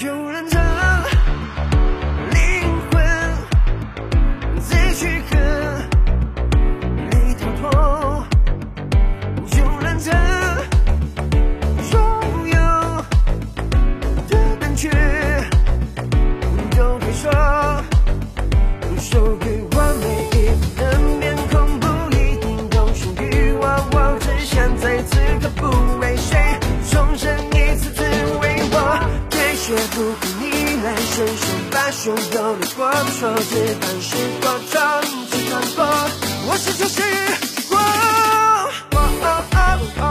有人在。绝不会逆来顺受把所有的过错推翻不过我是说试过喔噢噢喔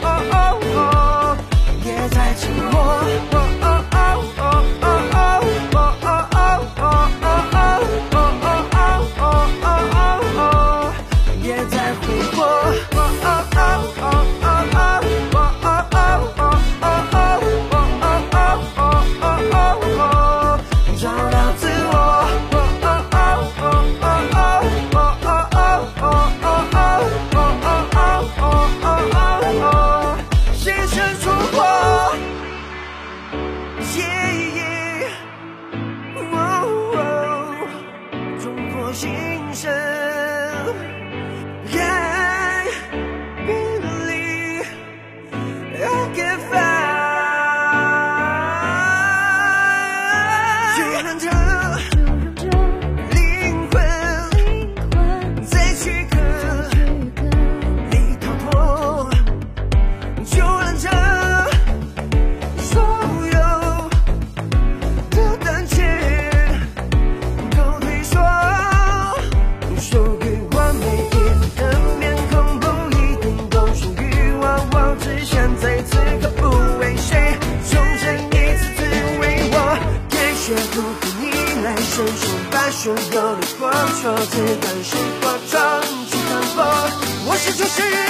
噢噢别再情深一身熊白熊腰的光，穿最感受火撞，去看风。我是骑士。